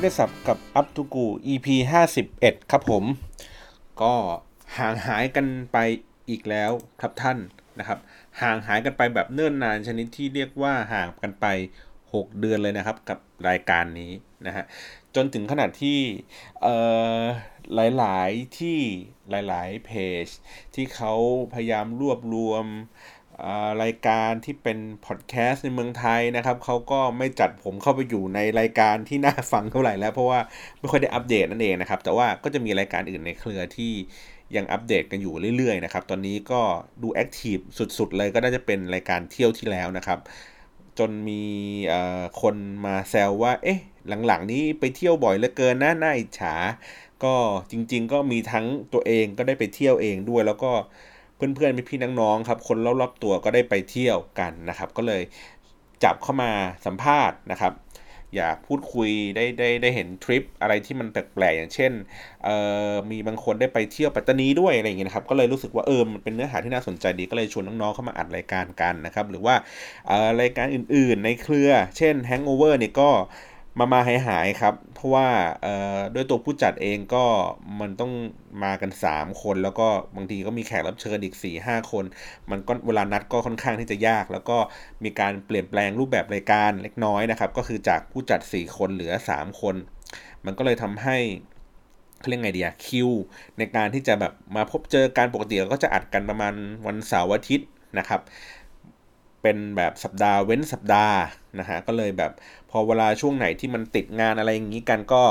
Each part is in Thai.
คุยไม่ได้สับกับอัพทูกู EP 51 ครับผม ก็ห่างหายกันไปอีกแล้วครับท่านนะครับ ห่างหายกันไปแบบเนิ่นนานชนิดที่เรียกว่าห่างกันไป 6 เดือนเลยนะครับกับรายการนี้นะฮะจนถึงขนาดที่เอ่อหลาย ๆ ที่หลาย ๆ เพจ ที่เขาพยายามรวบรวม รายการที่เป็นพอดแคสต์ในเมืองไทยนะครับเขาก็ไม่จัดผมเข้าไปอยู่ในรายการที่น่าฟังเท่าไหร่แล้วเพราะว่าไม่ค่อยได้อัปเดตนั่นเองนะครับ แต่ว่าก็จะมีรายการอื่นในเครือที่ยังอัปเดตกันอยู่เรื่อยๆนะครับ ตอนนี้ก็ดู active สุดๆเลยก็น่าจะเป็นรายการเที่ยวที่แล้วนะครับ จนมีคนมาแซวว่า เอ๊ะ หลังๆ นี้ไปเที่ยวบ่อยเหลือเกินนะน่าอิจฉา ก็จริง ๆ ก็มีทั้งตัวเองก็ได้ไปเที่ยวเองด้วยแล้วก็ เพื่อนๆพี่ๆน้องๆครับคนรอบๆตัวก็ได้ไปเที่ยวกันนะครับ ก็เลยจับเข้ามาสัมภาษณ์นะครับ อยากพูดคุยได้ได้ได้เห็นทริปอะไรที่มันแปลกๆอย่างเช่นเอ่อมีบางคนได้ไปเที่ยวปัตตานีด้วยอะไรอย่างเงี้ยนะครับก็เลยรู้สึกว่าเออมันเป็นเนื้อหาที่น่าสนใจดีก็เลยชวนน้องๆเข้ามาอัดรายการกันนะครับ หรือว่าเอ่อรายการอื่นๆในเครือ เช่น Hangover เนี่ยก็ มามาหายหายครับ เพราะว่าด้วยตัวผู้จัดเองก็มันต้องมากัน 3 คน แล้วก็บางทีก็มีแขกรับเชิญอีก4 5คน มันก็เวลานัดก็ค่อนข้างที่จะยาก แล้วก็มีการเปลี่ยนแปลงรูปแบบรายการเล็กน้อยนะครับ ก็คือจากผู้จัด 4 คนเหลือ 3 คน มันก็เลยทำให้เขาเรียกไงดีอะคิว ในการที่จะแบบมาพบเจอการปกติก็จะอัดกันประมาณวันเสาร์อาทิตย์นะครับ เป็นแบบสัปดาห์เว้นสัปดาห์นะฮะก็เลยแบบพอเวลาช่วงไหนที่มันติดงานอะไรอย่างนี้กันก็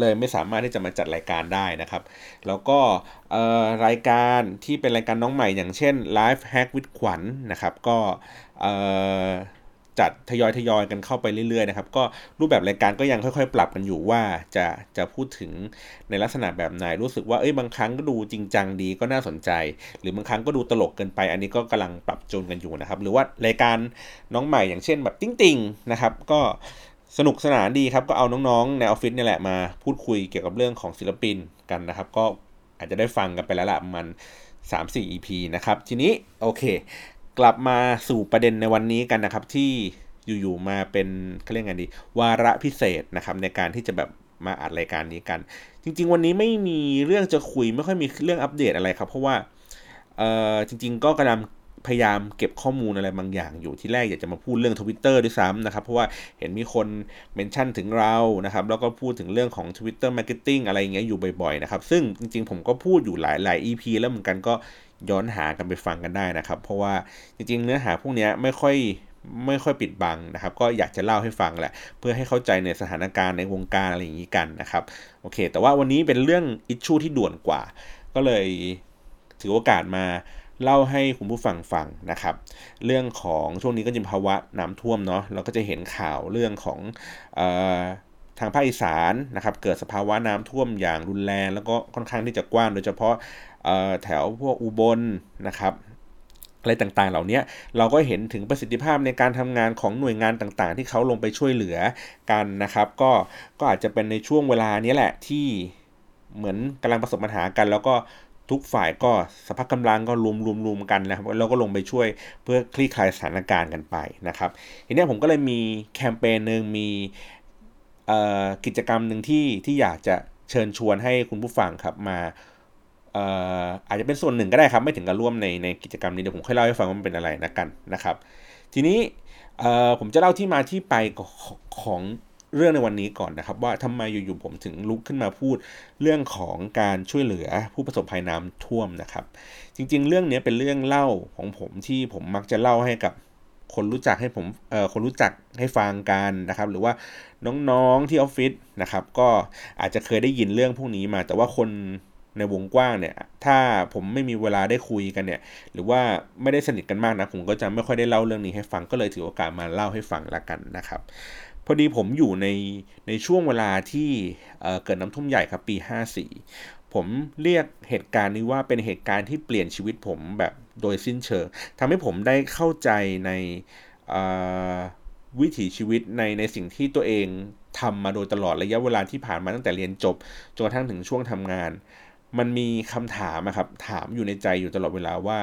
เลยไม่สามารถที่จะมาจัดรายการได้นะครับ แล้วก็รายการที่เป็นรายการน้องใหม่อย่างเช่น Live Hack with ขวัญนนะครับก็ จัดทยอยทยอยกันเข้าไปเรื่อยๆนะครับ ก็รูปแบบรายการก็ยังค่อยๆ ปรับกันอยู่ว่าจะจะพูดถึงในลักษณะแบบไหนรู้สึกว่าเอ้ยบางครั้งก็ดูจริงจังดีก็น่าสนใจ หรือบางครั้งก็ดูตลกเกินไป อันนี้ก็กำลังปรับจูนกันอยู่นะครับ หรือว่ารายการน้องใหม่อย่างเช่นแบบติ้งติงนะครับ ก็สนุกสนานดีครับก็เอาน้องๆในออฟฟิศนี่แหละมาพูดคุยเกี่ยวกับเรื่องของศิลปินกันนะครับ ก็อาจจะได้ฟังกันไปแล้วละมัน3-4 EP นะครับ ทีนี้โอเค กลับมาสู่ประเด็นในวันนี้กันนะครับที่อยู่ๆมาเป็นเขาเรียกไงดี วาระพิเศษนะครับในการที่จะแบบมาอัดรายการนี้กัน จริง ๆ วันนี้ไม่มีเรื่องจะคุยไม่ค่อยมีเรื่องอัปเดตอะไรครับ เพราะว่าเออจริง ๆ ก็กำลังพยายามเก็บข้อมูลอะไรบางอย่างอยู่ที่แรกอยากจะมาพูดเรื่องทวิตเตอร์ด้วยซ้ำนะครับเพราะว่าเห็นมีคนเมนชั่นถึงเรานะครับแล้วก็พูดถึงเรื่องของ Twitter Marketing อะไรอย่างเงี้ยอยู่บ่อยๆนะครับซึ่งจริงๆผมก็พูดอยู่หลายๆ EP แล้วเหมือนกันก็ ย้อนหากันไปฟังกันได้นะครับ เพราะว่าจริงๆ เนื้อหาพวกนี้ไม่ค่อยไม่ค่อยปิดบังนะครับ ก็อยากจะเล่าให้ฟังแหละ เพื่อให้เข้าใจในสถานการณ์ในวงการอะไรอย่างนี้กันนะครับโอเค แต่ว่าวันนี้เป็นเรื่องอิชชูที่ด่วนกว่า ก็เลยถือโอกาสมาเล่าให้คุณผู้ฟังฟังนะครับ เรื่องของช่วงนี้ก็จะภาวะน้ำท่วมเนาะเราก็จะเห็นข่าวเรื่องของอทางภาคอีสานนะครับ เกิดสภาวะน้ำท่วมอย่างรุนแรง แล้วก็ค่อนข้างที่จะกว้างโดยเฉพาะ แถวพวกอุบลนะครับอะไรต่างๆ เหล่านี้เราก็เห็นถึงประสิทธิภาพในการทำงานของหน่วยงานต่างๆ ที่เขาลงไปช่วยเหลือกันนะครับ ก็ก็อาจจะเป็นในช่วงเวลานี้แหละที่เหมือนกำลังประสบปัญหากัน แล้วก็ทุกฝ่ายก็สภาพกำลังก็รวมรวมรวมกันนะครับแล้วก็ลงไปช่วยเพื่อคลี่คลายสถานการณ์กันไปนะครับทีนี้ผมก็เลยมีแคมเปญหนึ่งมีกิจกรรมหนึ่งที่ที่อยากจะเชิญชวนให้คุณผู้ฟังครับมา อาจจะเป็นส่วนหนึ่งก็ได้ครับไม่ถึงกับร่วมในในกิจกรรมนี้เดี๋ยวผมค่อยเล่าให้ฟังว่ามันเป็นอะไรนะกันนะครับ ทีนี้ผมจะเล่าที่มาที่ไปของเรื่องในวันนี้ก่อนนะครับ ว่าทำไมอยู่ๆผมถึงลุกขึ้นมาพูดเรื่องของการช่วยเหลือผู้ประสบภัยน้ำท่วมนะครับ จริง ๆ เรื่องนี้เป็นเรื่องเล่าของผมที่ผมมักจะเล่าให้กับคนรู้จักให้ผมเอ่อคนรู้จักให้ฟังกันนะครับ หรือว่าน้องๆที่ออฟฟิศนะครับ ก็อาจจะเคยได้ยินเรื่องพวกนี้มา แต่ว่าคน ในวงกว้างเนี่ยถ้าผมไม่มีเวลาได้คุยกันเนี่ยหรือว่าไม่ได้สนิทกันมากนะผมก็จะไม่ค่อยได้เล่าเรื่องนี้ให้ฟังก็เลยถือโอกาสมาเล่าให้ฟังละกันนะครับ พอดีผมอยู่ในในช่วงเวลาที่เกิดน้ำท่วมใหญ่ครับปี 54 ผมเรียกเหตุการณ์นี้ว่าเป็นเหตุการณ์ที่เปลี่ยนชีวิตผมแบบโดยสิ้นเชิงทำให้ผมได้เข้าใจในวิถีชีวิตในในสิ่งที่ตัวเองทำมาโดยตลอดระยะเวลาที่ผ่านมาตั้งแต่เรียนจบจนกระทั่งถึงช่วงทำงาน มันมีคำถามนะครับถามอยู่ในใจอยู่ตลอดเวลาว่า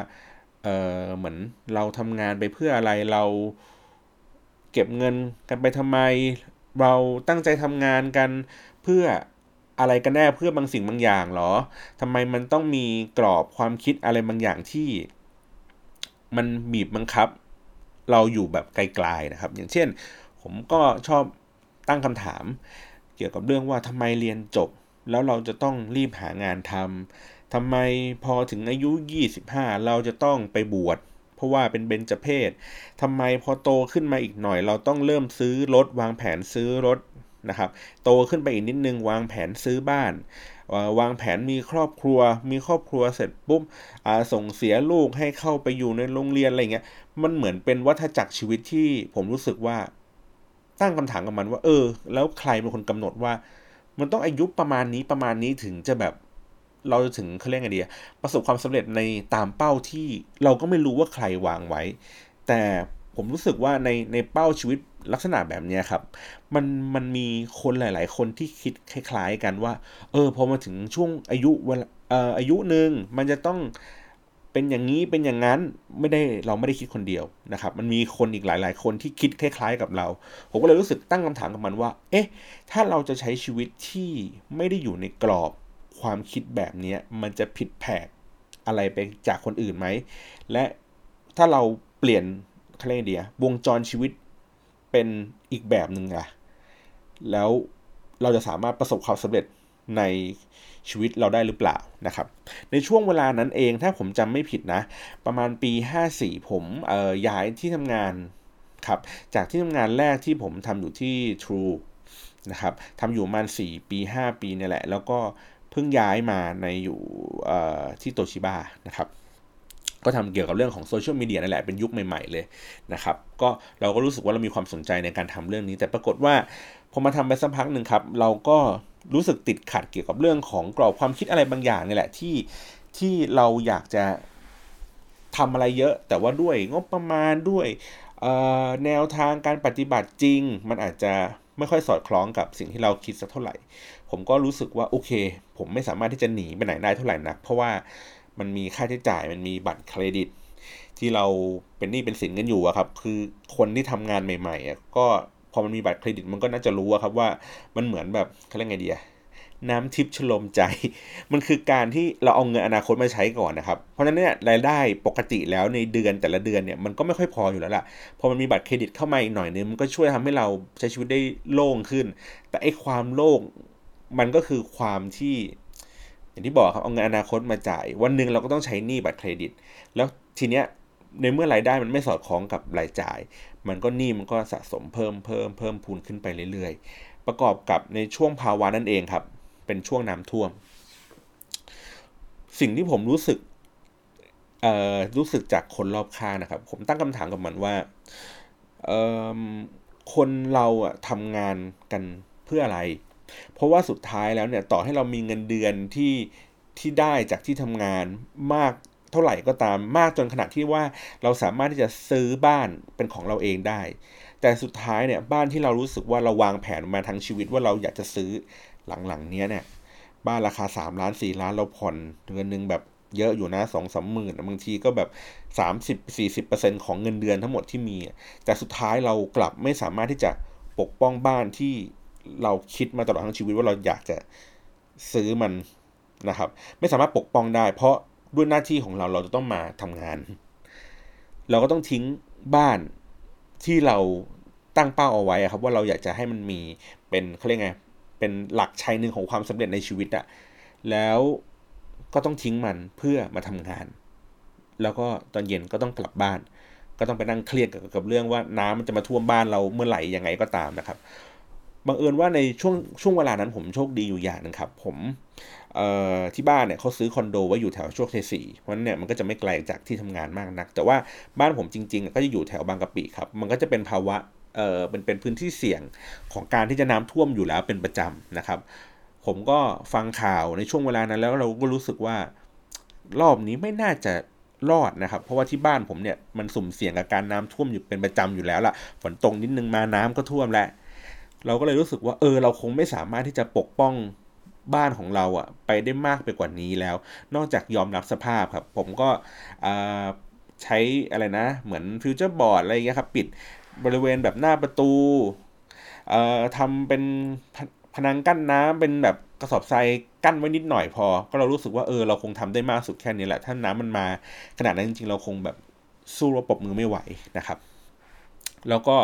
เออเหมือนเราทำงานไปเพื่ออะไรเราเก็บเงินกันไปทำไม เราตั้งใจทำงานกันเพื่ออะไรกันแน่เพื่อบางสิ่งบางอย่างหรอทำไมมันต้องมีกรอบความคิดอะไรบางอย่างที่ มันบีบบังคับ เราอยู่แบบไกลๆนะครับ อย่างเช่น ผมก็ชอบตั้งคำถาม เกี่ยวกับเรื่องว่าทำไมเรียนจบ แล้วเราจะต้องรีบหางานทำทำไมพอถึงอายุ 25 เราจะต้องไปบวชเพราะว่าเป็นเบญจเพศทำไมพอโตขึ้นมาอีกหน่อย เราต้องเริ่มซื้อรถวางแผนซื้อรถนะครับโตขึ้นไปอีกนิดนึงวางแผนซื้อบ้าน วางแผนมีครอบครัว มีครอบครัวเสร็จปุ๊บส่งเสียลูกให้เข้าไปอยู่ในโรงเรียนอะไรเงี้ยมันเหมือนเป็นวัฏจักรชีวิตที่ผมรู้สึกว่าตั้งคำถามกับมันว่า เออ แล้วใครเป็นคนกำหนดว่า มันต้องอายุประมาณนี้ประมาณนี้ถึงจะแบบเราจะถึงเขาเรียกไงดีประสบความสำเร็จในตามเป้าที่เราก็ไม่รู้ว่าใครวางไว้ แต่ผมรู้สึกว่าในในเป้าชีวิตลักษณะแบบนี้ครับ มันมันมีคนหลาย ๆ คนที่คิดคล้าย ๆ กันว่า เออพอมาถึงช่วงอายุเวลาอายุหนึ่งมันจะต้อง เป็นอย่างนี้เป็นอย่างนั้นไม่ได้เราไม่ได้คิดคนเดียวนะครับ มันมีคนอีกหลาย ๆ คนที่คิดคล้ายๆกับเรา ผมก็เลยรู้สึกตั้งคำถามกับมันว่า เอ๊ะ ถ้าเราจะใช้ชีวิตที่ไม่ได้อยู่ในกรอบความคิดแบบนี้มันจะผิดแผกอะไรไปจากคนอื่นไหม และถ้าเราเปลี่ยนคาเรเดียวงจรชีวิตเป็นอีกแบบหนึ่งอะแล้วเราจะสามารถประสบความสำเร็จ ในชีวิตเราได้หรือเปล่านะครับ ในช่วงเวลานั้นเองถ้าผมจำไม่ผิดนะ ประมาณปี 54 ผมย้ายที่ทำงานครับจากที่ทำงานแรกที่ผมทำอยู่ที่ True นะครับทำอยู่ประมาณ 4 ปี 5 ปีนี่แหละ แล้วก็เพิ่งย้ายมาในอยู่ที่โตชิบะนะครับก็ทำเกี่ยวกับเรื่องของโซเชียลมีเดียนั่นแหละเป็นยุคใหม่ๆเลยนะครับก็เราก็รู้สึกว่าเรามีความสนใจในการทำเรื่องนี้ แต่ปรากฏว่าพอมาทำไปสักพักหนึ่งครับ เราก็ รู้สึกติดขัดเกี่ยวกับเรื่องของกรอบความคิดอะไรบางอย่างนี่แหละที่ที่เราอยากจะทำอะไรเยอะ แต่ว่าด้วยงบประมาณด้วยแนวทางการปฏิบัติจริง มันอาจจะไม่ค่อยสอดคล้องกับสิ่งที่เราคิดสักเท่าไหร่ ผมก็รู้สึกว่าโอเค ผมไม่สามารถที่จะหนีไปไหนได้เท่าไหร่นัก เพราะว่ามันมีค่าใช้จ่ายมันมีบัตรเครดิต ที่เราเป็นหนี้เป็นสินกันอยู่อะครับ คือคนที่ทำงานใหม่ๆก็ พอมันมีบัตรเครดิตมันก็น่าจะรู้อะครับว่ามันเหมือนแบบเขาเรียกไงดีอะน้ำทิพย์ชโลมใจ มันคือการที่เราเอาเงินอนาคตมาใช้ก่อนนะครับ เพราะฉะนั้นเนี่ยรายได้ปกติแล้วในเดือนแต่ละเดือนเนี่ยมันก็ไม่ค่อยพออยู่แล้วล่ะ พอมันมีบัตรเครดิตเข้ามาอีกหน่อยนึงมันก็ช่วยทำให้เราใช้ชีวิตได้โล่งขึ้น แต่ไอ้ความโล่งมันก็คือความที่ อย่างที่บอกครับเอาเงินอนาคตมาจ่าย วันหนึ่งเราก็ต้องใช้หนี้บัตรเครดิต แล้วทีเนี้ยในเมื่อรายได้มันไม่สอดคล้องกับรายจ่าย มันก็หนี้มันก็สะสมเพิ่มเพิ่มเพิ่มพูนขึ้นไปเรื่อยๆ ประกอบกับในช่วงภาวะนั่นเองครับ เป็นช่วงน้ำท่วม สิ่งที่ผมรู้สึกเอ่อรู้สึกจากคนรอบข้างนะครับ ผมตั้งคำถามกับมันว่าเอ่อคนเราอะทำงานกันเพื่ออะไร เพราะว่าสุดท้ายแล้วเนี่ยต่อให้เรามีเงินเดือนที่ที่ได้จากที่ทำงานมาก เท่าไหร่ก็ตามมากจนขนาดที่ว่าเราสามารถที่จะซื้อบ้านเป็นของเราเองได้ แต่สุดท้ายเนี่ยบ้านที่เรารู้สึกว่าเราวางแผนมาทั้งชีวิตว่าเราอยากจะซื้อหลังๆเนี้ยเนี่ยบ้านราคาสามล้านสี่ล้านเราผ่อนเงินหนึ่งแบบเยอะอยู่นะสองสามหมื่นบางทีก็แบบสามสิบสี่สิบเปอร์เซ็นของเงินเดือนทั้งหมดที่มี แต่สุดท้ายเรากลับไม่สามารถที่จะปกป้องบ้านที่เราคิดมาตลอดทั้งชีวิตว่าเราอยากจะซื้อมันนะครับ ไม่สามารถปกป้องได้ เพราะ ด้วยหน้าที่ของเราเราจะต้องมาทำงาน เราก็ต้องทิ้งบ้านที่เราตั้งเป้าเอาไว้ครับ ว่าเราอยากจะให้มันมีเป็นเขาเรียกไงเป็นหลักชัยหนึ่งของความสำเร็จในชีวิตอะแล้วก็ต้องทิ้งมันเพื่อมาทำงาน แล้วก็ตอนเย็นก็ต้องกลับบ้าน ก็ต้องไปนั่งเครียดกับเรื่องว่าน้ำมันจะมาท่วมบ้านเราเมื่อไหร่ยังไงก็ตามนะครับบังเอิญว่าในช่วงช่วงเวลานั้นผมโชคดีอยู่อย่างนึงครับ ผม ที่บ้านเนี่ยเขาซื้อคอนโดไว้อยู่แถวโชคชัยสี่เพราะนั้นเนี่ยมันก็จะไม่ไกลจากที่ทำงานมากนัก แต่ว่าบ้านผมจริงๆ ก็จะอยู่แถวบางกะปิครับ มันก็จะเป็นภาวะเออเป็นเป็นพื้นที่เสี่ยงของการที่จะน้ำท่วมอยู่แล้วเป็นประจำนะครับ ผมก็ฟังข่าวในช่วงเวลานั้นแล้วเราก็รู้สึกว่ารอบนี้ไม่น่าจะรอดนะครับ เพราะว่าที่บ้านผมเนี่ยมันสุ่มเสี่ยงกับการน้ำท่วมอยู่เป็นประจำอยู่แล้วล่ะ ฝนตกนิดนึงมาน้ำก็ท่วมแล้วเราก็เลยรู้สึกว่าเออเราคงไม่สามารถที่จะปกป้อง บ้านของเราอะไปได้มากไปกว่านี้แล้ว นอกจากยอมรับสภาพครับ ผมก็ใช้อะไรนะ เหมือนฟิวเจอร์บอร์ดอะไรเงี้ยครับ ปิดบริเวณแบบหน้าประตูทำเป็นพนังกั้นน้ำเป็นแบบกระสอบทรายกั้นไว้นิดหน่อยพอ ก็เรารู้สึกว่าเออเราคงทำได้มากสุดแค่นี้แหละ ถ้าน้ำมันมาขนาดนั้นจริงๆ เราคงแบบสู้ระบบมือไม่ไหวนะครับ แล้วก็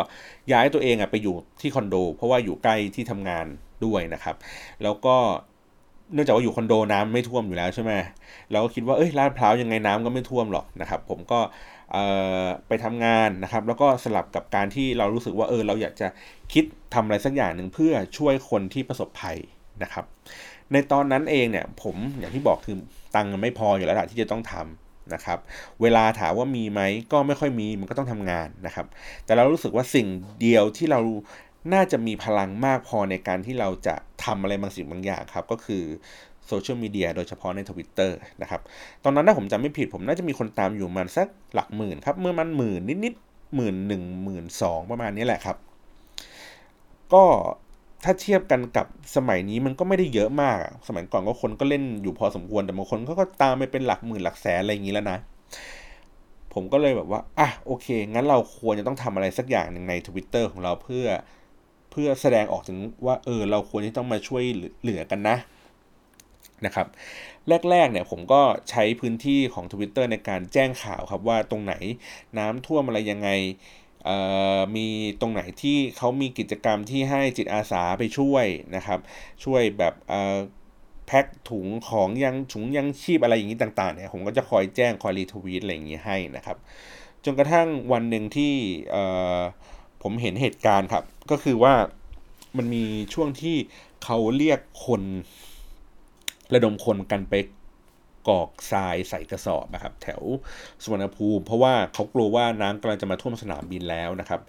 ย้ายตัวเองอะไปอยู่ที่คอนโด เพราะว่าอยู่ใกล้ที่ทำงานด้วยนะครับ แล้วก็ เนื่องจากว่าอยู่คอนโดน้ำไม่ท่วมอยู่แล้วใช่ไหมเราก็คิดว่าเอ้ยลาดพร้าวยังไงน้ำก็ไม่ท่วมหรอกนะครับ ผมก็ไปทำงานนะครับ แล้วก็สลับกับการที่เรารู้สึกว่าเออเราอยากจะคิดทำอะไรสักอย่างหนึ่งเพื่อช่วยคนที่ประสบภัยนะครับ ในตอนนั้นเองเนี่ยผมอย่างที่บอกคือตังค์ไม่พออยู่แล้วที่จะต้องทำนะครับ เวลาถามว่ามีไหมก็ไม่ค่อยมีมันก็ต้องทำงานนะครับ แต่เรารู้สึกว่าสิ่งเดียวที่เรา น่าจะมีพลังมากพอในการที่เราจะทำอะไรบางสิ่งบางอย่างครับ ก็คือโซเชียลมีเดียโดยเฉพาะใน Twitter นะครับ ตอนนั้นถ้าผมจำไม่ผิดผมน่าจะมีคนตามอยู่มันสักหลักหมื่นครับ เมื่อมันหมื่นนิดๆหมื่นหนึ่งหมื่นสองประมาณนี้แหละครับ ก็ถ้าเทียบกันกับสมัยนี้มันก็ไม่ได้เยอะมาก สมัยก่อนก็คนก็เล่นอยู่พอสมควรแต่บางคนเขาก็ตามไปเป็นหลักหมื่นหลักแสนอะไรอย่างนี้แล้วนะ ผมก็เลยแบบว่าอะโอเค งั้นเราควรจะต้องทำอะไรสักอย่างหนึ่งใน Twitter ของเราเพื่อ พื่อแสดงออกถึงว่าเออเราควรที่ต้องมาช่วยเหลือกันนะนะครับแรกๆเนี่ยผมก็ใช้พื้นที่ของ Twitter ในการแจ้งข่าวครับว่าตรงไหนน้ำท่วมอะไรยังไงมีตรงไหนที่เขามีกิจกรรมที่ให้จิตอาสาไปช่วยนะครับ ช่วยแบบแพ็คถุงของยังถุงยังชีพอะไรอย่างนี้ต่างๆเนี่ยผมก็จะคอยแจ้งคอยรีทวีตอะไรอย่างนี้ให้นะครับ จนกระทั่งวันหนึ่งที่ ผมเห็นเหตุการณ์ครับ ก็คือว่ามันมีช่วงที่เขาเรียกคนระดมคนกันไปกอกทรายใส่กระสอบนะครับ แถวสุวรรณภูมิ เพราะว่าเขากลัวว่าน้ำกำลังจะมาท่วมสนามบินแล้วนะครับ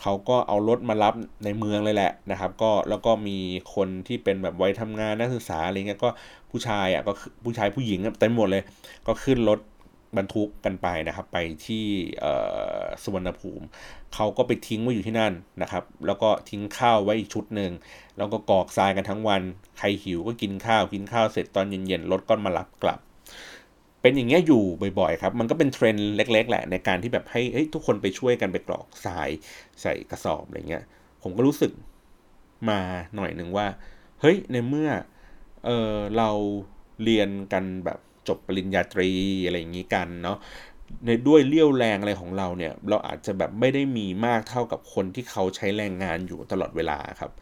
เขาก็เอารถมารับในเมืองเลยแหละนะครับ ก็แล้วก็มีคนที่เป็นแบบไวัยทำงานนักศึกษาอะไรเงี้ยก็ผู้ชายอะก็ผู้ชายผู้หญิงเต็มหมดเลย ก็ขึ้นรถ บรรทุกกันไปนะครับ ไปที่สุวรรณภูมิเขาก็ไปทิ้งไว้อยู่ที่นั่นนะครับ แล้วก็ทิ้งข้าวไว้อีกชุดหนึ่งแล้วก็กอกทรายกันทั้งวัน ใครหิวก็กินข้าวกินข้าวเสร็จตอนเย็นๆรถก็มารับกลับ เป็นอย่างเงี้ยอยู่บ่อยๆครับ มันก็เป็นเทรนด์เล็ก ๆ แหละในการที่แบบให้ทุกคนไปช่วยกันไปกรอกทรายใส่กระสอบอะไรเงี้ย ผมก็รู้สึกมาหน่อยหนึ่งว่า เฮ้ยในเมื่อเออเราเรียนกันแบบ จบปริญญาตรีอะไรอย่างนี้กันเนาะในด้วยเลี้ยวแรงอะไรของเราเนี่ย เราอาจจะแบบไม่ได้มีมากเท่ากับคนที่เขาใช้แรงงานอยู่ตลอดเวลาครับ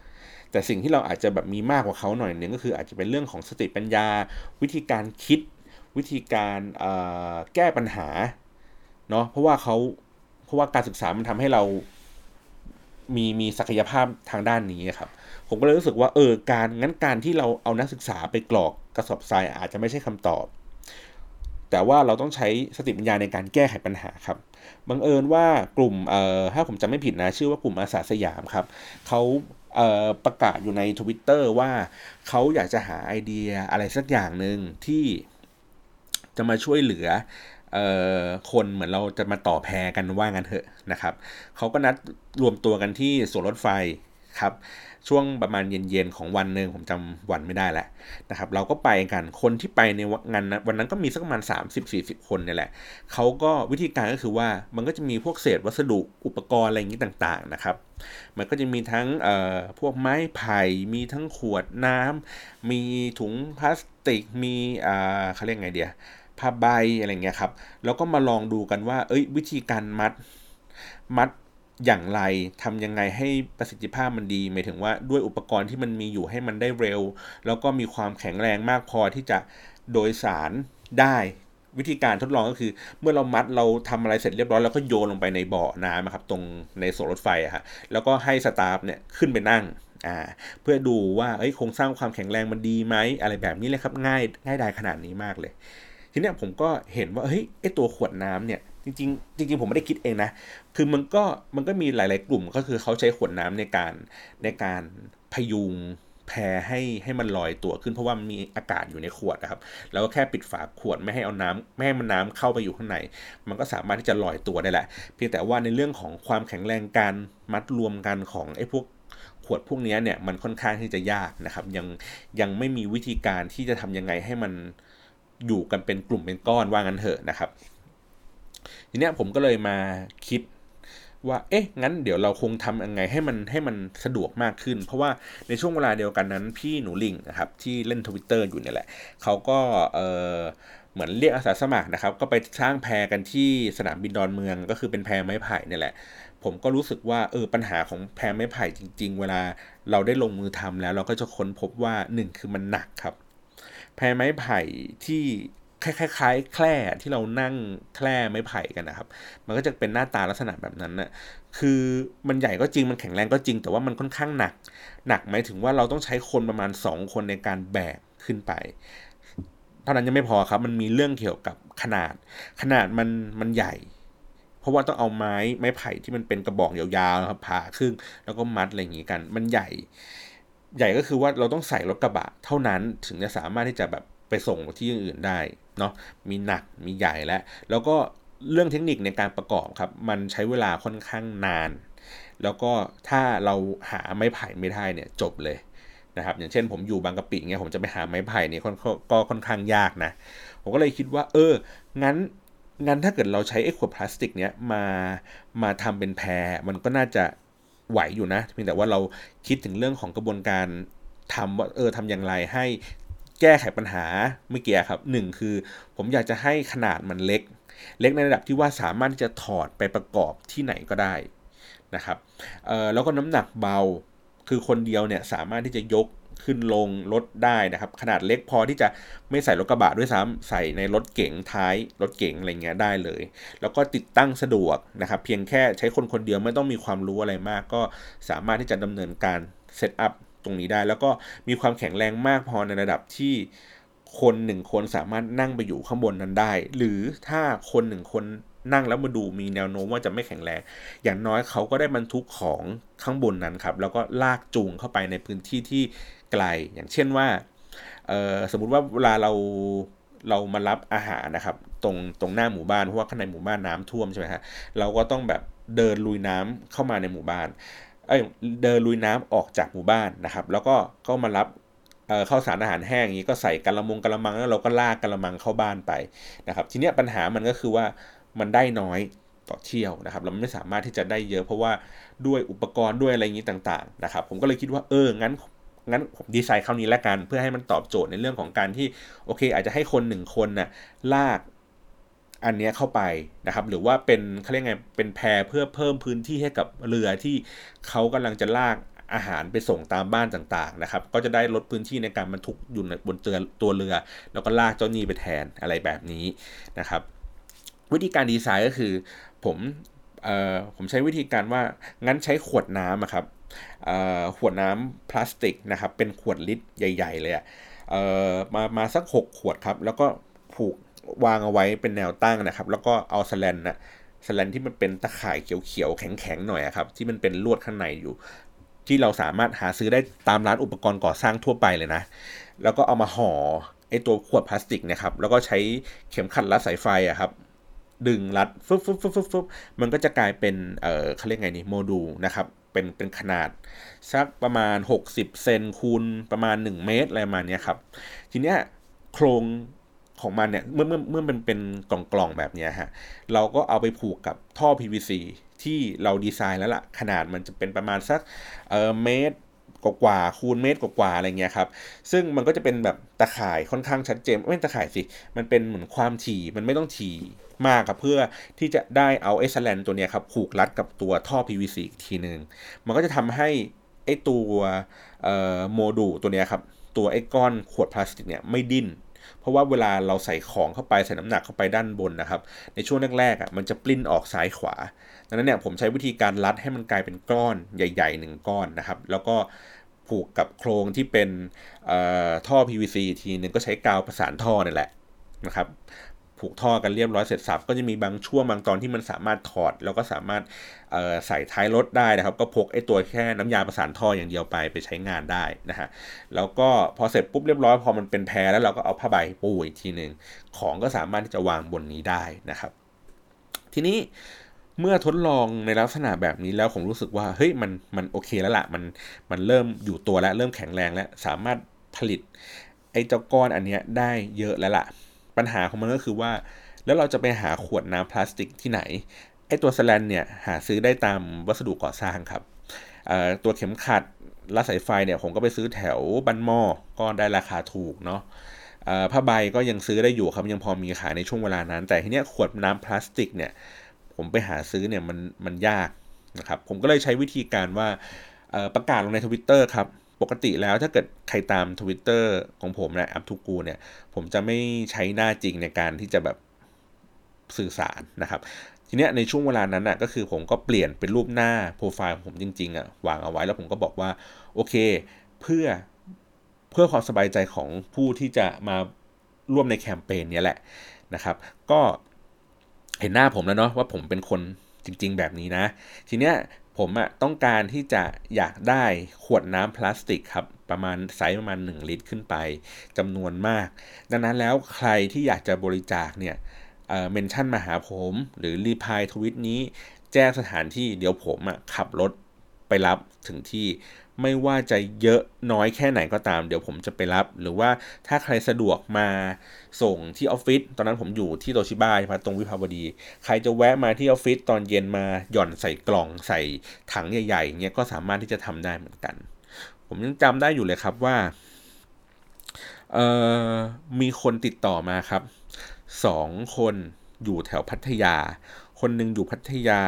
แต่สิ่งที่เราอาจจะแบบมีมากกว่าเขาหน่อยนึงก็คืออาจจะเป็นเรื่องของสติปัญญา วิธีการคิด วิธีการแก้ปัญหาเนาะเพราะว่าเขาเพราะว่าการศึกษามันทำให้เรามีมีศักยภาพทางด้านนี้ครับ ผมก็เลยรู้สึกว่าเออการงั้นการที่เราเอานักศึกษาไปกรอกกระสอบทรายอาจจะไม่ใช่คำตอบ แต่ว่าเราต้องใช้สติปัญญาในการแก้ไขปัญหาครับบังเอิญว่ากลุ่มเอ่อถ้าผมจำไม่ผิดนะ ชื่อว่ากลุ่มอาสาสยามครับเขาเอ่อประกาศอยู่ใน Twitter ว่าเขาอยากจะหาไอเดียอะไรสักอย่างหนึ่งที่จะมาช่วยเหลือเอ่อคนเหมือนเราจะมาต่อแพรกันว่างันเถอะนะครับเขาก็นัดรวมตัวกันที่สวนรถไฟ ครับช่วงประมาณเย็นๆของวันหนึ่งผมจำวันไม่ได้แล้วนะครับ เราก็ไปกันคนที่ไปในงานวันนั้นก็มีสักประมาณ 30-40 คนเนี่ยแหละเขาก็วิธีการก็คือว่ามันก็จะมีพวกเศษวัสดุอุปกรณ์อะไรอย่างนี้ต่างๆนะครับ มันก็จะมีทั้งพวกไม้ไผ่มีทั้งขวดน้ำมีถุงพลาสติกมีเขาเรียกไงเดียผ้าใบอะไรเงี้ยครับแล้วก็มาลองดูกันว่า เอ้ยวิธีการมัดมัด อย่างไรทำยังไงให้ประสิทธิภาพมันดีหมายถึงว่าด้วยอุปกรณ์ที่มันมีอยู่ให้มันได้เร็ว แล้วก็มีความแข็งแรงมากพอที่จะโดยสารได้วิธีการทดลองก็คือ เมื่อเรามัดเราทำอะไรเสร็จเรียบร้อยแล้วก็โยนลงไปในบ่อน้ำครับตรงในโซลรถไฟอะฮะแล้วก็ให้สตาฟเนี่ยขึ้นไปนั่งอ่าเพื่อดูว่าเอ้ยโครงสร้างความแข็งแรงมันดีไหมอะไรแบบนี้เลยครับง่ายง่ายดายขนาดนี้มากเลย ทีเนี้ยผมก็เห็นว่าเฮ้ยไอตัวขวดน้ำเนี่ย จริงๆจริงๆผมไม่ได้คิดเองนะ คือมันก็มันก็มีหลาย ๆ กลุ่มก็คือเขาใช้ขวดน้ำในการในการพยุงแพรให้ให้มันลอยตัวขึ้นเพราะว่ามันมีอากาศอยู่ในขวดนะครับ แล้วก็แค่ปิดฝาขวดไม่ให้เอาน้ำไม่ให้มันน้าเข้าไปอยู่ข้างใน มันก็สามารถที่จะลอยตัวได้แหละ เพียงแต่ว่าในเรื่องของความแข็งแรงการมัดรวมกันของไอ้พวกขวดพวกนี้เนี่ยมันค่อนข้างที่จะยากนะครับ ยังยังไม่มีวิธีการที่จะทำยังไงให้มันอยู่กันเป็นกลุ่มเป็นก้อนว่างั้นเถอะนะครับ ทีเนี้ยผมก็เลยมาคิดว่า เอ๊ะ งั้นเดี๋ยวเราคงทำยังไงให้มันให้มันสะดวกมากขึ้น เพราะว่าในช่วงเวลาเดียวกันนั้น พี่หนูลิงนะครับ ที่เล่นทวิตเตอร์อยู่เนี่ยแหละ เขาก็เออเหมือนเรียกอาสาสมัครนะครับ ก็ไปสร้างแพรกันที่สนามบินดอนเมือง ก็คือเป็นแพรไม้ไผ่เนี่ยแหละ ผมก็รู้สึกว่าเออปัญหาของแพรไม้ไผ่จริง ๆ เวลาเราได้ลงมือทำแล้ว เราก็จะค้นพบว่าหนึ่งคือมันหนักครับ แพรไม้ไผ่ที่ คล้ายๆแคร่ที่เรานั่งแคร่ไม้ไผ่กันนะครับ มันก็จะเป็นหน้าตาลักษณะแบบนั้นนะ่ะคือมันใหญ่ก็จริงมันแข็งแรงก็จริง แต่ว่ามันค่อนข้างหนัก หนักหมายถึงว่าเราต้องใช้คนประมาณ 2 คนในการแบกขึ้นไป เท่านั้นยังไม่พอครับ มันมีเรื่องเกี่ยวกับขนาด ขนาดมันมันใหญ่ เพราะว่าต้องเอาไม้ไม้ไผ่ที่มันเป็นกระบอกยาวๆครับผ่าครึ่งแล้วก็มัดอะไรอย่างงี้กัน มันใหญ่ ใหญ่ก็คือว่าเราต้องใส่รถกระบะ เท่านั้นถึงจะสามารถที่จะแบบ ไปส่งที่อื่นได้เนาะมีหนักมีใหญ่แล้วแล้วก็เรื่องเทคนิคในการประกอบครับ มันใช้เวลาค่อนข้างนาน แล้วก็ถ้าเราหาไม้ไผ่ไม่ได้เนี่ยจบเลยนะครับอย่างเช่นผมอยู่บางกะปิเงี้ยผมจะไปหาไม้ไผ่เนี่ยก็ค่อนข้างยากนะ ผมก็เลยคิดว่า เออ งั้นงั้นถ้าเกิดเราใช้ไอ้ขวดพลาสติกเนี้ยมามาทำเป็นแพรมันก็น่าจะไหวอยู่นะเพียงแต่ว่าเราคิดถึงเรื่องของกระบวนการทำว่าเออทำอย่างไรให้ แก้ไขปัญหาเมื่อกี้ครับหนึ่งคือ ผมอยากจะให้ขนาดมันเล็ก เล็กในระดับที่ว่าสามารถที่จะถอดไปประกอบที่ไหนก็ได้นะครับแล้วก็น้ำหนักเบาคือคนเดียวเนี่ยสามารถที่จะยกขึ้นลงรถได้นะครับ ขนาดเล็กพอที่จะไม่ใส่รถกระบะด้วยซ้ำใส่ในรถเก๋งท้ายรถเก๋งอะไรเงี้ยได้เลย แล้วก็ติดตั้งสะดวกนะครับ เพียงแค่ใช้คนคนเดียวไม่ต้องมีความรู้อะไรมาก ก็สามารถที่จะดำเนินการเซตอัพ ตรงนี้ได้ แล้วก็มีความแข็งแรงมากพอในระดับที่คนหนึ่งคนสามารถนั่งไปอยู่ข้างบนนั้นได้ หรือถ้าคนหนึ่งคนนั่งแล้วมาดูมีแนวโน้มว่าจะไม่แข็งแรง อย่างน้อยเขาก็ได้บรรทุกของข้างบนนั้นครับแล้วก็ลากจูงเข้าไปในพื้นที่ที่ไกล อย่างเช่นว่าสมมุติว่าเวลาเราเรามารับอาหารนะครับ ตรงตรงหน้าหมู่บ้านเพราะว่าข้างในหมู่บ้านน้ำท่วมใช่ไหมฮะเราก็ต้องแบบเดินลุยน้ำเข้ามาในหมู่บ้าน เดินลุยน้ำออกจากหมู่บ้านนะครับ แล้วก็ก็มารับเข้าสารอาหารแห้งอย่างนี้ก็ใส่กระมงกระมังแล้วเราก็ลากกระมังเข้าบ้านไปนะครับ ทีนี้ปัญหามันก็คือว่ามันได้น้อยต่อเที่ยวนะครับ เราไม่สามารถที่จะได้เยอะเพราะว่าด้วยอุปกรณ์ด้วยอะไรอย่างนี้ต่างๆนะครับ ผมก็เลยคิดว่าเอองั้นงั้นผมดีไซน์คราวนี้แล้วกัน เพื่อให้มันตอบโจทย์ในเรื่องของการที่โอเค อาจจะให้คนหนึ่งคนน่ะลาก อันนี้เข้าไปนะครับหรือว่าเป็นเขาเรียกไงเป็นแพรเพื่อเพิ่มพื้นที่ให้กับเรือที่เขากำลังจะลากอาหารไปส่งตามบ้านต่างๆนะครับ ก็จะได้ลดพื้นที่ในการบรรทุกอยู่บนเตัวเรือ แล้วก็ลากเจ้าหนี่ไปแทนอะไรแบบนี้นะครับ วิธีการดีไซน์ก็คือ ผมผมใช้วิธีการว่างั้นใช้ขวดน้ำครับขวดน้ำพลาสติกนะครับ เป็นขวดลิตรใหญ่ ๆ เลยอะมามาสัก 6 ขวดครับ แล้วก็ผูก วางเอาไว้เป็นแนวตั้งนะครับ แล้วก็เอาสแลนนะสแลนที่มันเป็นตะข่ายเขียวๆแข็งๆหน่อยครับ ที่มันเป็นลวดข้างในอยู่ ที่เราสามารถหาซื้อได้ตามร้านอุปกรณ์ก่อสร้างทั่วไปเลยนะ แล้วก็เอามาห่อไอตัวขวดพลาสติกนะครับ แล้วก็ใช้เข็มขัดรัดสายไฟอะครับ ดึงรัดฟึบฟึบฟึบฟึบฟึบมันก็จะกลายเป็นเออเขาเรียกไงนี่โมดูลนะครับเป็นเป็นขนาดสักประมาณ 60 เซนคูณประมาณ 1 เมตรอะไรประมาเนี้ครับ ทีเนี้ยโครง ของมันเนี่ยเมื่อเมื่อเมื่อมันเป็นกล่องกล่องแบบนี้ฮะเราก็เอาไปผูกกับท่อ PVC ที่เราดีไซน์แล้วละ่ะขนาดมันจะเป็นประมาณสักเออเมตรกว่าคูณเมตรกว่าอะไรเงี้ยครับ ซึ่งมันก็จะเป็นแบบตะข่ายค่อนข้างชัดเจนไม่ตะข่ายสิ มันเป็นเหมือนความถี่มันไม่ต้องถี่มากครับเพื่อที่จะได้เอาเอสแลนตัวเนี้ยครับผูกรัดกับตัวท่อ PVC อีกทีหนึ่งมันก็จะทำให้ไอตัวโมดูลตัวเนี้ยครับตัวไอ้ก้อนขวดพลาสติกเนี่ยไม่ดิ้น เพราะว่าเวลาเราใส่ของเข้าไปใส่น้ำหนักเข้าไปด้านบนนะครับ ในช่วงแรกๆอะมันจะปลิ้นออกซ้ายขวา ดังนั้นเนี่ยผมใช้วิธีการรัดให้มันกลายเป็นก้อนใหญ่ๆหนึ่งก้อนนะครับ แล้วก็ผูกกับโครงที่เป็นท่อ PVC ทีนึงก็ใช้กาวประสานท่อนี่แหละนะครับ ผูกท่อกันเรียบร้อยเสร็จสับก็จะมีบางช่วงบางตอนที่มันสามารถถอด แล้วก็สามารถใส่ท้ายรถได้นะครับ ก็พกไอ้ตัวแค่น้ำยาประสานท่ออย่างเดียวไปไปใช้งานได้นะฮะแล้วก็พอเสร็จปุ๊บเรียบร้อยพอมันเป็นแพรแล้วเราก็เอาผ้าใบปูอีกทีหนึ่งของก็สามารถที่จะวางบนนี้ได้นะครับ ทีนี้เมื่อทดลองในลักษณะแบบนี้แล้วผมรู้สึกว่าเฮ้ยมันมันโอเคแล้วละมันมันเริ่มอยู่ตัวแล้วเริ่มแข็งแรงแล้วสามารถผลิตไอ้เจ้าก้อนอันเนี้ยได้เยอะแล้วล่ะ ปัญหาของมันก็คือว่า แล้วเราจะไปหาขวดน้ำพลาสติกที่ไหนไอตัวสแลนเนี่ยหาซื้อได้ตามวัสดุก่อสร้างครับตัวเข็มขัดรัดสายไฟเนี่ยผมก็ไปซื้อแถวบ้านหม้อก็ได้ราคาถูกเนาะผ้าใบก็ยังซื้อได้อยู่ครับยังพอมีขายในช่วงเวลานั้น แต่ทีเนี้ยขวดน้ำพลาสติกเนี่ยผมไปหาซื้อเนี่ยมันมันยากนะครับผมก็เลยใช้วิธีการว่าประกาศลงในทวิตเตอร์ครับ ปกติแล้วถ้าเกิดใครตาม Twitter ของผมนะแอปทูกูเนี่ย ผมจะไม่ใช้หน้าจริงในการที่จะแบบสื่อสารนะครับ ทีเนี้ยในช่วงเวลานั้นอะก็คือผมก็เปลี่ยนเป็นรูปหน้าโปรไฟล์ของผมจริงๆอะวางเอาไว้แล้วผมก็บอกว่า โอเค เพื่อเพื่อความสบายใจของผู้ที่จะมาร่วมในแคมเปญนี้แหละนะครับ ก็เห็นหน้าผมแล้วเนาะว่าผมเป็นคนจริง ๆ แบบนี้นะ ทีเนี้ย ผมอะต้องการที่จะอยากได้ขวดน้ำพลาสติกครับประมาณไซส์ประมาณ 1 ลิตรขึ้นไปจำนวนมาก ดังนั้นแล้วใครที่อยากจะบริจาคเนี่ยmention มาหาผม หรือ reply tweet นี้ แจ้งสถานที่เดี๋ยวผมอะขับรถไปรับถึงที่ไม่ว่าจะเยอะน้อยแค่ไหนก็ตาม เดี๋ยวผมจะไปรับ หรือว่าถ้าใครสะดวกมา ส่งที่ออฟฟิศตอนนั้นผมอยู่ที่โตชิบาอยู่ตรงวิภาวดี ใครจะแวะมาที่ออฟฟิศตอนเย็นมาหย่อนใส่กล่องใส่ถังใหญ่ๆเงี้ยก็สามารถที่จะทำได้เหมือนกัน ผมยังจำได้อยู่เลยครับว่าเอ่อมีคนติดต่อมาครับสองคนอยู่แถวพัทยา คนหนึ่งอยู่พัทยา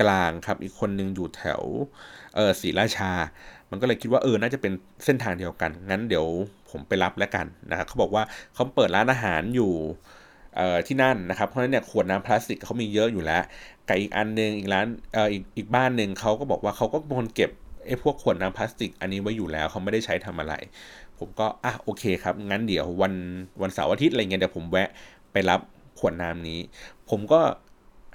กลางครับ อีกคนหนึ่งอยู่แถวเออศรีราชา มันก็เลยคิดว่าเออน่าจะเป็นเส้นทางเดียวกัน งั้นเดี๋ยว ผมไปรับแล้วกันนะครับเขาบอกว่าเขาเปิดร้านอาหารอยู่ที่นั่นนะครับ เพราะฉะนั้นเนี่ยขวดน้ำพลาสติกเขามีเยอะอยู่แล้วกับอีกอันหนึ่งอีกร้านเอ่ออีกอีกบ้านหนึ่งเขาก็บอกว่าเขาก็เป็นคนเก็บไอ้พวกขวดน้ำพลาสติก อันนี้ไว้อยู่แล้วเขาไม่ได้ใช้ทำอะไร ผมก็อะโอเคครับ งั้นเดี๋ยววันวันเสาร์อาทิตย์อะไรเงี้ยเดี๋ยวผมแวะไปรับขวดน้ำนี้ ผมก็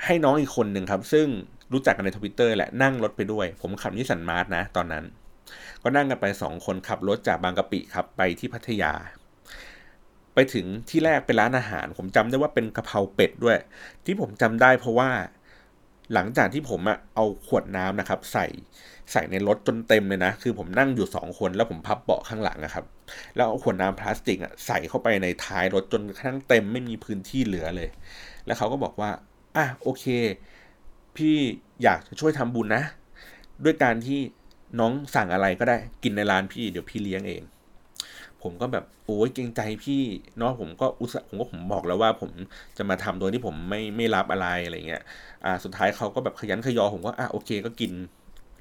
ให้น้องอีกคนหนึ่งครับ ซึ่งรู้จักกันในทวิตเตอร์แหละนั่งรถไปด้วย ผมขับนิสสันมาร์ทนะตอนนั้น ก็นั่งกันไปสองคนขับรถจากบางกะปิครับไปที่พัทยา ไปถึงที่แรกเป็นร้านอาหาร ผมจำได้ว่าเป็นกะเพราเป็ดด้วย ที่ผมจำได้เพราะว่าหลังจากที่ผมอะเอาขวดน้ำนะครับ ใส่ใส่ในรถจนเต็มเลยนะ คือผมนั่งอยู่สองคนแล้วผมพับเบาะข้างหลังนะครับ แล้วเอาขวดน้ำพลาสติกอะใส่เข้าไปในท้ายรถจนกระทั่งเต็มไม่มีพื้นที่เหลือเลย แล้วเขาก็บอกว่าอะโอเค พี่อยากจะช่วยทำบุญนะ ด้วยการที่ น้องสั่งอะไรก็ได้กินในร้านพี่เดี๋ยวพี่เลี้ยงเอง ผมก็แบบโอ้ยเกรงใจพี่เนาะผมก็อุตส่าห์ผมก็ผมบอกแล้วว่าผมจะมาทำโดยที่ผมไม่ไม่รับอะไรอะไรเงี้ยอ่าสุดท้ายเขาก็แบบขยันขยอผมก็อะโอเคก็กิน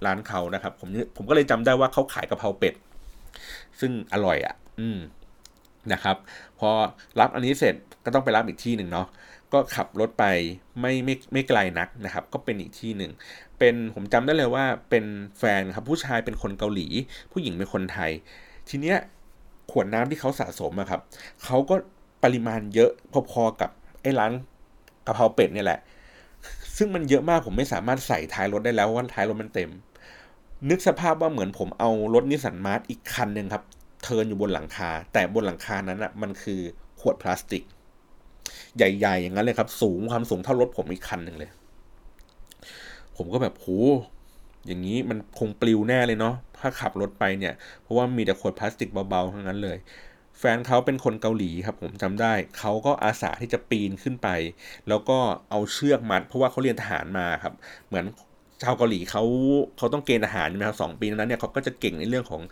ร้านเขานะครับ ผมผมก็เลยจำได้ว่าเขาขายกะเพราเป็ด ซึ่งอร่อยอะ่ะ อืมนะครับ พอรับอันนี้เสร็จก็ต้องไปรับอีกที่หนึ่งเนาะ ก็ขับรถไปไม่ไม่ไม่ไกลนักนะครับ ก็เป็นอีกที่หนึ่งเป็นผมจำได้เลยว่าเป็นแฟนครับผู้ชายเป็นคนเกาหลี ผู้หญิงเป็นคนไทย ทีเนี้ยขวดน้ำที่เขาสะสมอะครับเขาก็ปริมาณเยอะพอๆกับไอ้ร้านกะเพราเป็ดเนี่ยแหละ ซึ่งมันเยอะมากผมไม่สามารถใส่ท้ายรถได้แล้วเพราะว่าท้ายรถมันเต็ม นึกสภาพว่าเหมือนผมเอารถนิสสันมาร์ชอีกคันหนึ่งครับเทินอยู่บนหลังคา แต่บนหลังคานั้นอะมันคือขวดพลาสติก ใหญ่ ๆ อย่างนั้นเลยครับ สูงความสูงเท่ารถผมอีกคันหนึ่งเลย ผมก็แบบโหอย่างนี้มันคงปลิวแน่เลยเนาะถ้าขับรถไปเนี่ย เพราะว่ามีแต่ขวดพลาสติกเบาๆทั้งนั้นเลย แฟนเขาเป็นคนเกาหลีครับ ผมจำได้เขาก็อาสาที่จะปีนขึ้นไป แล้วก็เอาเชือกมัด เพราะว่าเขาเรียนทหารมาครับ เหมือนชาวเกาหลีเขาเขาต้องเกณฑ์ทหารใช่ไหมครับสองปีนั้นเนี่ยเขาก็จะเก่งในเรื่องของ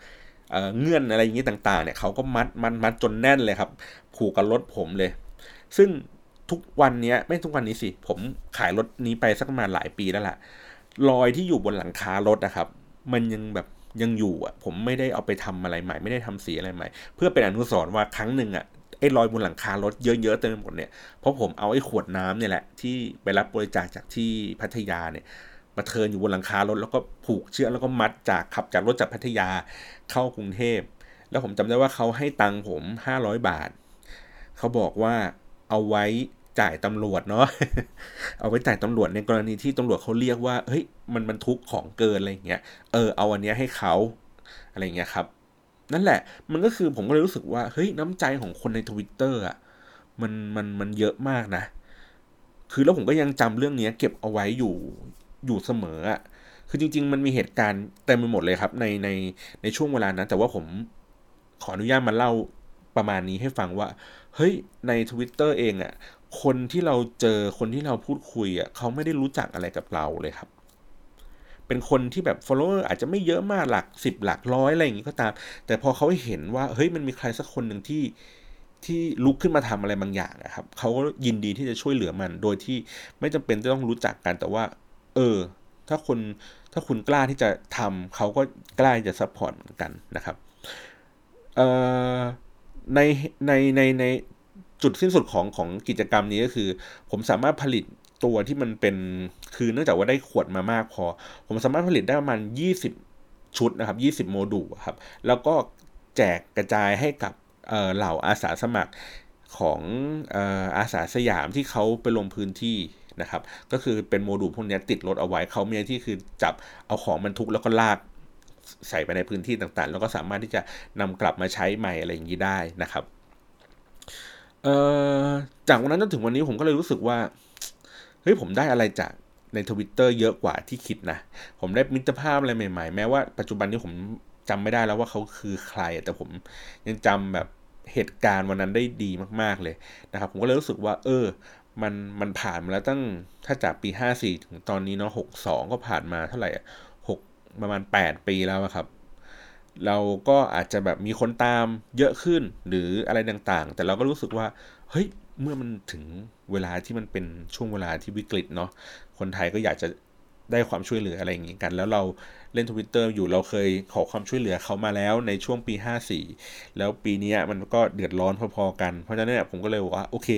เงื่อนอะไรอย่างนี้ต่างๆเนี่ยเขาก็มัดมัดมัดจนแน่นเลยครับ ผูกกับรถผมเลย ซึ่งทุกวันนี้ไม่ทุกวันนี้สิ ผมขายรถนี้ไปสักประมาณหลายปีแล้วล่ะรอยที่อยู่บนหลังคารถนะครับ มันยังแบบยังอยู่อะ ผมไม่ได้เอาไปทำอะไรใหม่ ไม่ได้ทำสีอะไรใหม่ เพื่อเป็นอนุสรณ์ว่าครั้งหนึ่งอะไอ้รอยบนหลังคารถเยอะๆเต็มไปหมดเนี่ยเพราะผมเอาไอ้ขวดน้ำเนี่ยแหละที่ไปรับบริจาคจากที่พัทยาเนี่ยมาเทินอยู่บนหลังคารถแล้วก็ผูกเชือกแล้วก็มัดจากขับจากรถจากพัทยาเข้ากรุงเทพ แล้วผมจำได้ว่าเขาให้ตังค์ผมห้าร้อยบาท เขาบอกว่า เอาไว้จ่ายตำรวจเนาะ เอาไว้จ่ายตำรวจในกรณีที่ตำรวจเขาเรียกว่า เฮ้ย มันมันทุกของเกินอะไรเงี้ย เออ เอาอันเนี้ยให้เขาอะไรเงี้ยครับ นั่นแหละ มันก็คือผมก็เลยรู้สึกว่า เฮ้ย น้ำใจของคนในทวิตเตอร์อะ มัน มัน มันเยอะมากนะ คือแล้วผมก็ยังจำเรื่องเนี้ย เก็บเอาไว้อยู่ อยู่เสมออะ คือจริง ๆ มันมีเหตุการณ์เต็มไปหมดเลยครับ ใน ใน ในช่วงเวลานั้น แต่ว่าผมขออนุญาตมาเล่าประมาณนี้ให้ฟังว่า เฮ้ยใน Twitter เองอะ่ะคนที่เราเจอคนที่เราพูดคุยอะเขาไม่ได้รู้จักอะไรกับเราเลยครับ เป็นคนที่แบบ follower อาจจะไม่เยอะมากหลักสิบหลักร้อยอะไรอย่างนี้ก็ตาม แต่พอเขาเห็นว่าเฮ้ยมันมีใครสักคนหนึ่งที่ที่ลุกขึ้นมาทำอะไรบางอย่างนะครับเขาก็ยินดีที่จะช่วยเหลือมัน โดยที่ไม่จำเป็นจะต้องรู้จักกันแต่ว่า เออ ถ้าคนถ้าคุณกล้าที่จะทำเขาก็กล้าจะ support กันนะครับ เอ่อ ในในในในจุดสิ้นสุดของของกิจกรรมนี้ก็คือ ผมสามารถผลิตตัวที่มันเป็นคือเนื่องจากว่าได้ขวดมามากพอ ผมสามารถผลิตได้ประมาณ 20 ชุดนะครับ 20 โมดูลครับ แล้วก็แจกกระจายให้กับเหล่าอาสาสมัครของอาสาสยามที่เขาไปลงพื้นที่นะครับ ก็คือเป็นโมดูลพวกนี้ติดรถเอาไว้เขามีที่คือจับเอาของบรรทุกแล้วก็ลาก ใส่ไปในพื้นที่ต่างๆ แล้วก็สามารถที่จะนำกลับมาใช้ใหม่อะไรอย่างนี้ได้นะครับจากวันนั้นจนถึงวันนี้ผมก็เลยรู้สึกว่าเฮ้ยผมได้อะไรจากในทวิตเตอร์เยอะกว่าที่คิดนะ ผมได้มิตรภาพอะไรใหม่ๆ แม้ว่าปัจจุบันนี้ผมจำไม่ได้แล้วว่าเขาคือใคร แต่ผมยังจำแบบเหตุการณ์วันนั้นได้ดีมากๆเลยนะครับ ผมก็เลยรู้สึกว่า เออ มันมันผ่านมาแล้วตั้งถ้าจากปีห้าสี่ถึงตอนนี้เนาะหกสองก็ผ่านมาเท่าไหร่ ประมาณแปดปีแล้วครับ เราก็อาจจะแบบมีคนตามเยอะขึ้นหรืออะไรต่างๆ แต่เราก็รู้สึกว่าเฮ้ยเมื่อมันถึงเวลาที่มันเป็นช่วงเวลาที่วิกฤตเนาะคนไทยก็อยากจะได้ความช่วยเหลืออะไรอย่างนี้กัน แล้วเราเล่นทวิตเตอร์อยู่เราเคยขอความช่วยเหลือเขามาแล้วในช่วงปี 54 แล้วปีนี้มันก็เดือดร้อนพอๆกัน เพราะฉะนั้นผมก็เลยบอกว่าโอเค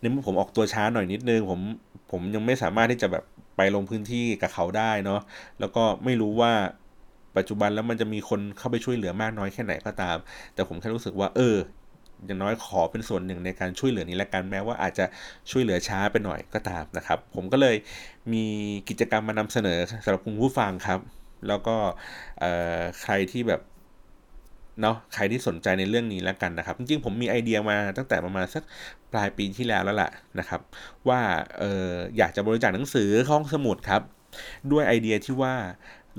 ในเมื่อผมออกตัวช้าหน่อยนิดนึงผมผมยังไม่สามารถที่จะแบบ ไปลงพื้นที่กับเขาได้เนาะแล้วก็ไม่รู้ว่าปัจจุบันแล้วมันจะมีคนเข้าไปช่วยเหลือมากน้อยแค่ไหนก็ตาม แต่ผมแค่รู้สึกว่า เออ อย่างน้อยขอเป็นส่วนหนึ่งในการช่วยเหลือนี้และกันแม้ว่าอาจจะช่วยเหลือช้าไปหน่อยก็ตามนะครับ ผมก็เลยมีกิจกรรมมานำเสนอสำหรับคุณผู้ฟังครับ แล้วก็ใครที่แบบเนาะใครที่สนใจในเรื่องนี้แล้วกันนะครับ จริงๆผมมีไอเดียมาตั้งแต่ประมาณสัก ปลายปีที่แล้วแล้วล่ะนะครับ ว่าอออยากจะบริจาคหนังสือห้องสมุดครับ ด้วยไอเดียที่ว่า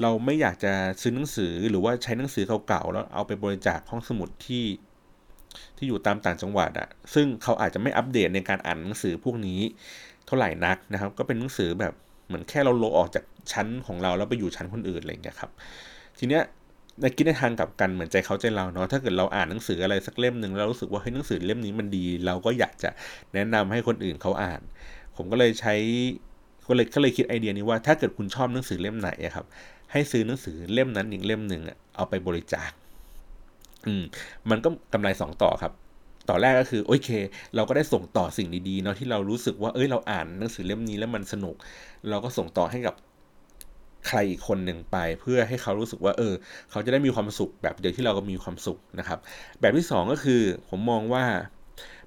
เราไม่อยากจะซื้อหนังสือหรือว่าใช้หนังสือเก่าๆแล้วเอาไปบริจาคห้องสมุดที่ที่อยู่ตามต่างจังหวัดอะซึ่งเขาอาจจะไม่อัปเดตในการอ่านหนังสือพวกนี้เท่าไหร่นักนะครับ ก็เป็นหนังสือแบบเหมือนแค่เราโลออกจากชั้นของเราแล้วไปอยู่ชั้นคนอื่นอะไรอย่างเงี้ยครับ ทีเนี้ย ในคิดในทางกับกันเหมือนใจเขาใจเราเนาะถ้าเกิดเราอ่านหนังสืออะไรสักเล่มหนึ่งแล้วรู้สึกว่าเฮ้ยหนังสือเล่มนี้มันดี เราก็อยากจะแนะนำให้คนอื่นเขาอ่าน ผมก็เลยใช้ก็เลยก็เลยคิดไอเดียนี้ว่าถ้าเกิดคุณชอบหนังสือเล่มไหนครับ ให้ซื้อหนังสือเล่มนั้นอีกเล่มหนึ่งเอาไปบริจาค อืม มันก็กำไรสองต่อครับต่อแรกก็คือโอเค เราก็ได้ส่งต่อสิ่งดีๆเนาะที่เรารู้สึกว่าเอ้ยเราอ่านหนังสือเล่มนี้แล้วมันสนุก เราก็ส่งต่อให้กับ ใครอีกคนหนึ่งไป เพื่อให้เขารู้สึกว่า เออ เขาจะได้มีความสุขแบบเดียวที่เราก็มีความสุขนะครับ แบบที่ 2 ก็คือผมมองว่า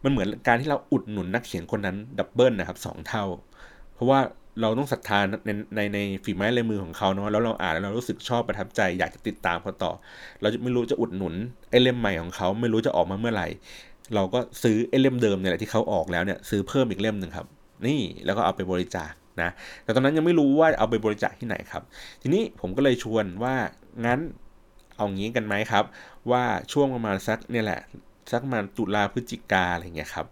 มันเหมือนการที่เราอุดหนุนนักเขียนคนนั้นดับเบิลนะครับสองเท่า เพราะว่าเราต้องศรัทธาในในในฝีไม้ลายมือของเขาเนาะแล้วเราอ่านแล้วเรารู้สึกชอบประทับใจ อยากจะติดตามเขาต่อ เราจะไม่รู้จะอุดหนุนไอเล่มใหม่ของเขาไม่รู้จะออกมาเมื่อไหร่ เราก็ซื้อไอเล่มเดิมเนี่ยแหละที่เขาออกแล้วเนี่ยซื้อเพิ่มอีกเล่มหนึ่งครับ นี่แล้วก็เอาไปบริจาค นะแต่ตอนนั้นยังไม่รู้ว่าเอาไปบริจาคที่ไหนครับ ทีนี้ผมก็เลยชวนว่างั้นเอางี้กันไหมครับ ว่าช่วงประมาณสักเนี่ยแหละสักประมาณตุลาพฤศจิกาอะไรเงี้ยครับ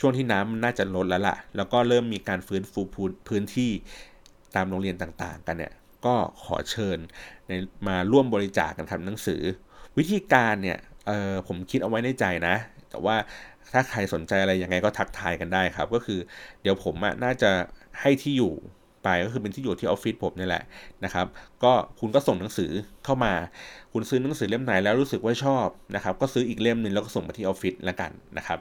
ช่วงที่น้ำมันน่าจะลดแล้วล่ะ แล้วก็เริ่มมีการฟื้นฟูพื้นที่ตามโรงเรียนต่างๆ กันเนี่ยก็ขอเชิญมาร่วมบริจาคกันครับหนังสือ วิธีการเนี่ยผมคิดเอาไว้ในใจนะ แต่ว่าถ้าใครสนใจอะไรยังไงก็ทักทายกันได้ครับ ก็คือเดี๋ยวผมน่าจะ ให้ที่อยู่ไปก็คือเป็นที่อยู่ที่ออฟฟิศผมนี่แหละนะครับ ก็คุณก็ส่งหนังสือเข้ามา คุณซื้อหนังสือเล่มไหนแล้วรู้สึกว่าชอบนะครับ ก็ซื้ออีกเล่มหนึ่งแล้วก็ส่งมาที่ออฟฟิศแล้วกันนะครับ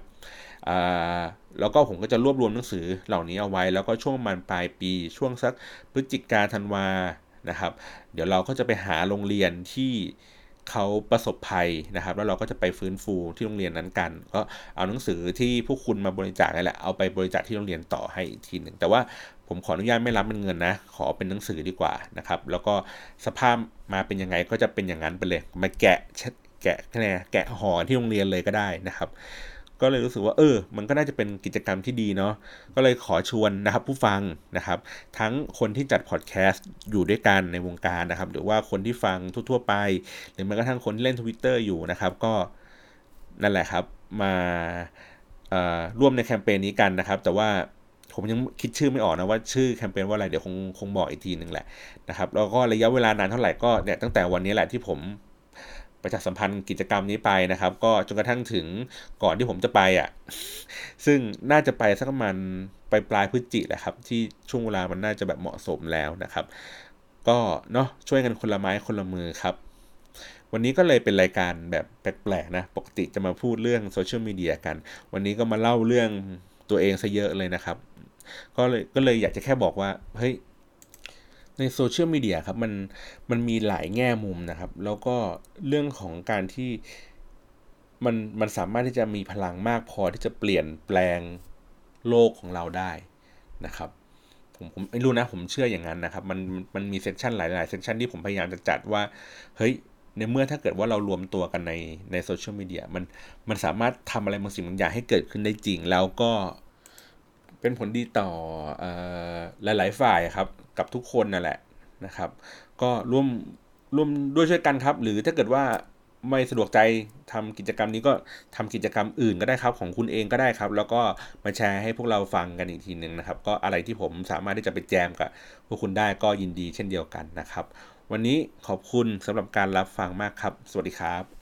แล้วก็ผมก็จะรวบรวมหนังสือเหล่านี้เอาไว้ แล้วก็ช่วงมันปลายปีช่วงสักพฤศจิกาธันวานะครับ เดี๋ยวเราก็จะไปหาโรงเรียนที่ เขาประสบภัยนะครับ แล้วเราก็จะไปฟื้นฟูที่โรงเรียนนั้นกัน ก็เอาหนังสือที่พวกคุณมาบริจาคนี่แหละเอาไปบริจาคที่โรงเรียนต่อให้อีกทีหนึ่งแต่ว่าผมขออนุญาตไม่รับเป็นเงินนะ ขอเป็นหนังสือดีกว่านะครับ แล้วก็สภาพมาเป็นยังไงก็จะเป็นอย่างนั้นไปเลย มาแกะแกะแกะห่อที่โรงเรียนเลยก็ได้นะครับ ก็เลยรู้สึกว่าเออ มันก็น่าจะเป็นกิจกรรมที่ดีเนาะก็เลยขอชวนนะครับผู้ฟังนะครับ ทั้งคนที่จัดพอดแคสต์อยู่ด้วยกันในวงการนะครับ หรือว่าคนที่ฟังทั่วๆไป หรือแม้กระทั่งคนที่เล่นทวิตเตอร์อยู่นะครับ ก็นั่นแหละครับมาร่วมในแคมเปญนี้กันนะครับ แต่ว่าผมยังคิดชื่อไม่ออกนะว่าชื่อแคมเปญว่าอะไรเดี๋ยวคงคงบอกอีกทีหนึ่งแหละนะครับแล้วก็ระยะเวลานานเท่าไหร่ก็เนี่ยตั้งแต่วันนี้แหละที่ผม ประชาสัมพันธ์กิจกรรมนี้ไปนะครับ ก็จนกระทั่งถึงก่อนที่ผมจะไปอะ่ะซึ่งน่าจะไปสักประมาณปลายปลายพฤศจิแหละครับ ที่ช่วงเวลามันน่าจะแบบเหมาะสมแล้วนะครับ ก็เนาะช่วยกันคนละไม้คนละมือครับ วันนี้ก็เลยเป็นรายการแบบแปลกๆนะ ปกติจะมาพูดเรื่องโซเชียลมีเดียกัน วันนี้ก็มาเล่าเรื่องตัวเองซะเยอะเลยนะครับ ก็เลยก็เลยอยากจะแค่บอกว่าเฮ้ย ในโซเชียลมีเดียครับมันมันมีหลายแง่มุมนะครับ แล้วก็เรื่องของการที่มันมันสามารถที่จะมีพลังมากพอที่จะเปลี่ยนแปลงโลกของเราได้นะครับผมผมไม่รู้นะผมเชื่ออย่างนั้นนะครับ มันมันมีเซสชันหลาย ๆ เซสชันที่ผมพยายามจะจัดว่า เฮ้ยในเมื่อถ้าเกิดว่าเรารวมตัวกันในในโซเชียลมีเดียมันมันสามารถทำอะไรบางสิ่งบางอย่างให้เกิดขึ้นได้จริง แล้วก็ เป็นผลดีต่ออหลาย ๆ ฝ่ายครับ กับทุกคนนั่นแหละนะครับ ก็ร่วมร่วมด้วยช่วยกันครับ หรือถ้าเกิดว่าไม่สะดวกใจทำกิจกรรมนี้ก็ทำกิจกรรมอื่นก็ได้ครับ ของคุณเองก็ได้ครับ แล้วก็มาแชร์ให้พวกเราฟังกันอีกทีหนึ่งนะครับ ก็อะไรที่ผมสามารถที่จะไปแจมกับพวกคุณได้ก็ยินดีเช่นเดียวกันนะครับ วันนี้ขอบคุณสำหรับการรับฟังมากครับ สวัสดีครับ